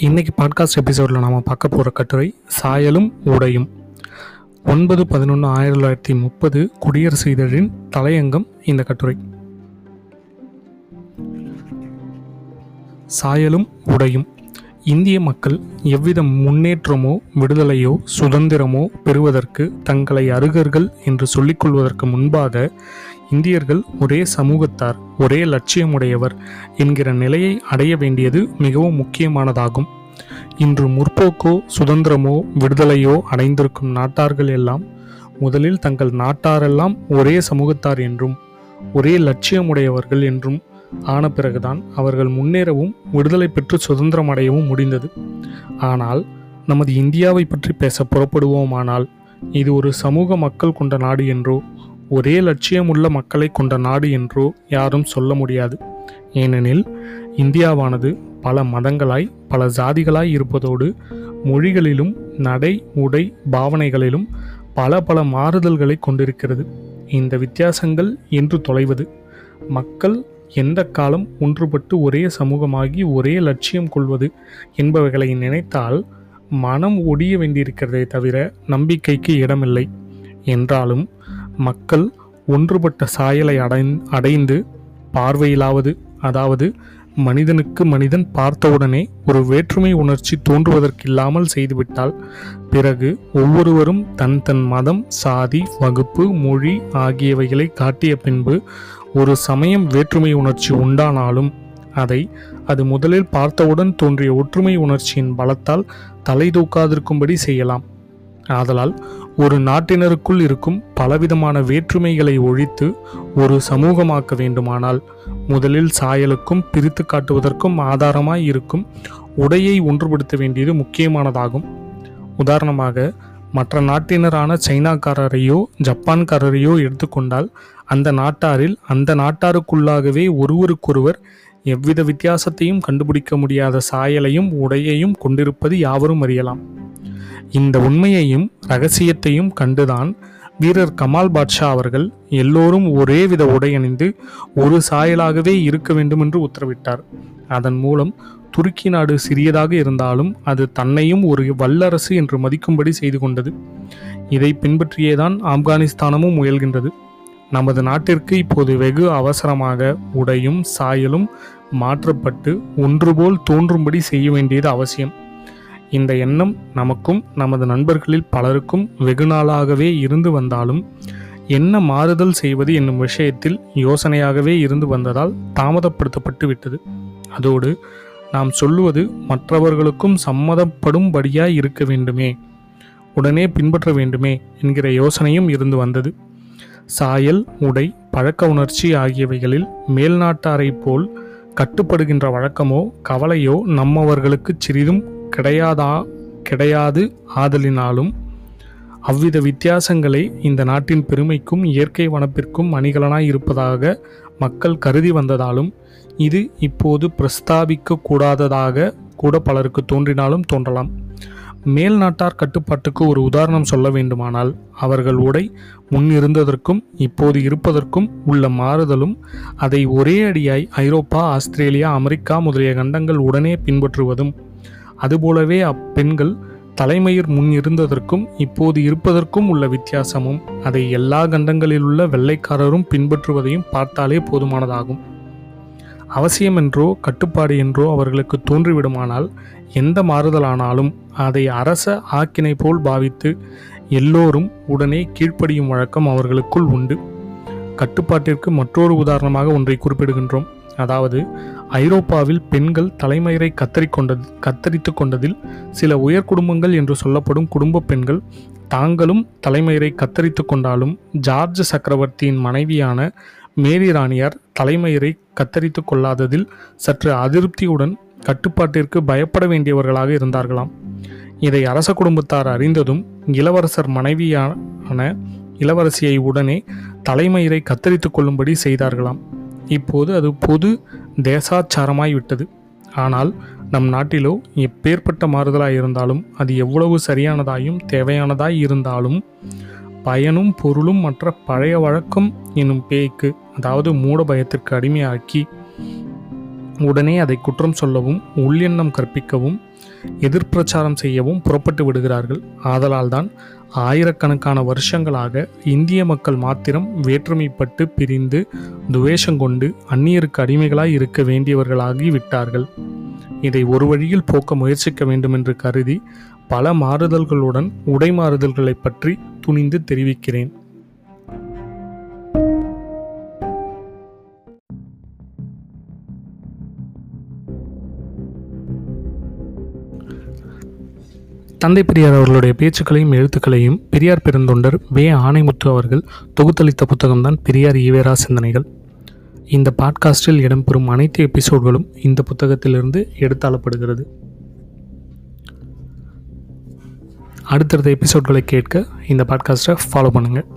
இன்னைக்கு பாட்காஸ்ட் எபிசோடில் நாம் பார்க்க போகிற கட்டுரை சாயலும் உடையும். ஒன்பது பதினொன்று ஆயிரத்தி தொள்ளாயிரத்தி முப்பது குடியரசு இதழின் தலையங்கம் இந்த கட்டுரை. சாயலும் உடையும். இந்திய மக்கள் எவ்வித முன்னேற்றமோ விடுதலையோ சுதந்திரமோ பெறுவதற்கு தங்களை அருகர்கள் என்று சொல்லிக்கொள்வதற்கு முன்பாக இந்தியர்கள் ஒரே சமூகத்தார் ஒரே லட்சியமுடையவர் என்கிற நிலையை அடைய வேண்டியது மிகவும் முக்கியமானதாகும். இன்று முற்போக்கோ சுதந்திரமோ விடுதலையோ அடைந்திருக்கும் நாட்டார்கள் எல்லாம் முதலில் தங்கள் நாட்டாரெல்லாம் ஒரே சமூகத்தார் என்றும் ஒரே லட்சியமுடையவர்கள் என்றும் ஆன பிறகுதான் அவர்கள் முன்னேறவும் விடுதலை பெற்று சுதந்திரம் அடையவும் முடிந்தது. ஆனால் நமது இந்தியாவை பற்றி பேச புறப்படுவோமானால் இது ஒரு சமூக மக்கள் கொண்ட நாடு என்றோ ஒரே லட்சியமுள்ள மக்களை கொண்ட நாடு என்றோ யாரும் சொல்ல முடியாது. ஏனெனில் இந்தியாவானது பல மதங்களாய் பல ஜாதிகளாய் இருப்பதோடு மொழிகளிலும் நடை உடை பாவனைகளிலும் பல பல மாறுதல்களை கொண்டிருக்கிறது. இந்த வித்தியாசங்கள் என்று தொலைவது மக்கள் எந்த காலம் ஒன்றுபட்டு ஒரே சமூகமாகி ஒரே லட்சியம் கொள்வது என்பவைகளை நினைத்தால் மனம் ஒடிய வேண்டியிருக்கிறதே தவிர நம்பிக்கைக்கு இடமில்லை. என்றாலும் மக்கள் ஒன்றுபட்ட சாயலை அடை அடைந்து பார்வையிலாவது அதாவது மனிதனுக்கு மனிதன் பார்த்தவுடனே ஒரு வேற்றுமை உணர்ச்சி தோன்றுவதற்கில்லாமல் செய்துவிட்டால் பிறகு ஒவ்வொருவரும் தன் தன் மதம் சாதி வகுப்பு மொழி ஆகியவைகளை காட்டிய பின்பு ஒரு சமயம் வேற்றுமை உணர்ச்சி உண்டானாலும் அதை அது முதலில் பார்த்தவுடன் தோன்றிய ஒற்றுமை உணர்ச்சியின் பலத்தால் தலை தூக்காதிருக்கும்படி செய்யலாம். ஆதலால் ஒரு நாட்டினருக்குள் இருக்கும் பலவிதமான வேற்றுமைகளை ஒழித்து ஒரு சமூகமாக்க வேண்டுமானால் முதலில் சாயலுக்கும் பிரித்து காட்டுவதற்கும் ஆதாரமாய் இருக்கும் உடையை ஒன்றுபடுத்த வேண்டியது முக்கியமானதாகும். உதாரணமாக மற்ற நாட்டினரான சைனாக்காரரையோ ஜப்பான்காரரையோ எடுத்துக்கொண்டால் அந்த நாட்டாரில் அந்த நாட்டாருக்குள்ளாகவே ஒருவருக்கொருவர் எவ்வித வித்தியாசத்தையும் கண்டுபிடிக்க முடியாத சாயலையும் உடையையும் கொண்டிருப்பது யாவரும் அறியலாம். இந்த உண்மையையும் ரகசியத்தையும் கண்டுதான் வீரர் கமால் பாட்ஷா அவர்கள் எல்லோரும் ஒரே வித உடை அணிந்து ஒரு சாயலாகவே இருக்க வேண்டும் என்று உத்தரவிட்டார். அதன் மூலம் துருக்கி நாடு சிறியதாக இருந்தாலும் அது தன்னையும் ஒரு வல்லரசு என்று மதிக்கும்படி செய்து கொண்டது. இதை பின்பற்றியேதான் ஆப்கானிஸ்தானமும் முயல்கின்றது. நமது நாட்டிற்கு இப்போது வெகு அவசரமாக உடையும் சாயலும் மாற்றப்பட்டு ஒன்றுபோல் தோன்றும்படி செய்ய வேண்டியது அவசியம். இந்த எண்ணம் நமக்கும் நமது நண்பர்களில் பலருக்கும் வெகு நாளாகவே இருந்து வந்தாலும் என்ன மாறுதல் செய்வது என்னும் விஷயத்தில் யோசனையாகவே இருந்து வந்ததால் தாமதப்படுத்தப்பட்டு விட்டது. அதோடு நாம் சொல்லுவது மற்றவர்களுக்கும் சம்மதப்படும்படியாய் இருக்க வேண்டுமே உடனே பின்பற்ற வேண்டுமே என்கிற யோசனையும் இருந்து வந்தது. சாயல் உடை பழக்க உணர்ச்சி ஆகியவைகளில் மேல்நாட்டாரை போல் கட்டுப்படுகின்ற வழக்கமோ கவலையோ நம்மவர்களுக்கு சிறிதும் கிடையாதா? கிடையாது ஆதலினாலும். அவ்வித வித்தியாசங்களே இந்த நாட்டின் பெருமைக்கும் இயற்கை வனப்பிற்கும் அணிகலனாய் இருப்பதாக மக்கள் கருதி வந்ததாலும் இது இப்போது பிரஸ்தாபிக்க கூடாததாக கூட பலருக்கு தோன்றினாலும் தோன்றலாம். மேல் நாட்டார் கட்டுப்பாட்டுக்கு ஒரு உதாரணம் சொல்ல வேண்டுமானால் அவர்கள் உடை முன் இருந்ததற்கும் இப்போது இருப்பதற்கும் உள்ள மாறுதலும் அதை ஒரே அடியாய் ஐரோப்பா ஆஸ்திரேலியா அமெரிக்கா முதலிய கண்டங்கள் உடனே பின்பற்றுவதும் அதுபோலவே அப்பெண்கள் தலைமயிர் முன் இருந்ததற்கும் இப்போது இருப்பதற்கும் உள்ள வித்தியாசமும் அதை எல்லா கண்டங்களில் உள்ள வெள்ளைக்காரரும் பின்பற்றுவதையும் பார்த்தாலே போதுமானதாகும். அவசியம் என்றோ கட்டுப்பாடு என்றோ அவர்களுக்கு தோன்றிவிடுமானால் எந்த மாறுதலானாலும் அதை அரச ஆக்கினை போல் பாவித்து எல்லோரும் உடனே கீழ்ப்படியும் வழக்கம் அவர்களுக்குள் உண்டு. கட்டுப்பாட்டிற்கு மற்றொரு உதாரணமாக ஒன்றை குறிப்பிடுகின்றோம். அதாவது ஐரோப்பாவில் பெண்கள் தலைமயிரை கத்தரிக்கொண்டது கத்தரித்து கொண்டதில் சில உயர் குடும்பங்கள் என்று சொல்லப்படும் குடும்ப பெண்கள் தாங்களும் தலைமயிரை கத்தரித்து கொண்டாலும் ஜார்ஜ் சக்கரவர்த்தியின் மனைவியான மேரி ராணியார் தலைமயிரை கத்தரித்து கொள்ளாததில் சற்று அதிருப்தியுடன் கட்டுப்பாட்டிற்கு பயப்பட வேண்டியவர்களாக இருந்தார்களாம். இதை அரச குடும்பத்தார் அறிந்ததும் இளவரசர் மனைவியான இளவரசியை உடனே தலைமயிரை கத்தரித்து கொள்ளும்படி செய்தார்களாம். இப்போது அது பொது தேசாச்சாரமாய் விட்டது. ஆனால் நம் நாட்டிலோ எப்பேற்பட்ட மாறுதலாய் இருந்தாலும் அது எவ்வளவு சரியானதாயும் தேவையானதாய் இருந்தாலும் பயனும் பொருளும் மற்ற பழைய வழக்கம் என்னும் பேய்க்கு அதாவது மூட பயத்திற்கு அடிமையாக்கி உடனே அதை குற்றம் சொல்லவும் உள்ளெண்ணம் கற்பிக்கவும் எதிர்ப்பிரச்சாரம் செய்யவும் புறப்பட்டு விடுகிறார்கள். ஆதலால்தான் ஆயிரக்கணக்கான வருஷங்களாக இந்திய மக்கள் மாத்திரம் வேற்றுமைப்பட்டு பிரிந்து துவேஷம் கொண்டு அந்நியருக்கு அடிமைகளாய் இருக்க வேண்டியவர்களாகி விட்டார்கள். இதை ஒரு வழியில் போக்க முயற்சிக்க வேண்டும் என்று கருதி பல மாறுதல்களுடன் உடை மாறுதல்களை பற்றி துணிந்து தெரிவிக்கிறேன். தந்தை பெரியார் அவர்களுடைய பேச்சுக்களையும் எழுத்துக்களையும் பெரியார் பெருந்தொண்டர் வே. ஆணைமுத்து அவர்கள் தொகுத்தளித்த புத்தகம்தான் பெரியார் ஈவேரா சிந்தனைகள். இந்த பாட்காஸ்டில் இடம்பெறும் அனைத்து எபிசோட்களும் இந்த புத்தகத்திலிருந்து எடுத்தாளப்படுகிறது. அடுத்தடுத்த எபிசோட்களை கேட்க இந்த பாட்காஸ்ட்டை ஃபாலோ பண்ணுங்கள்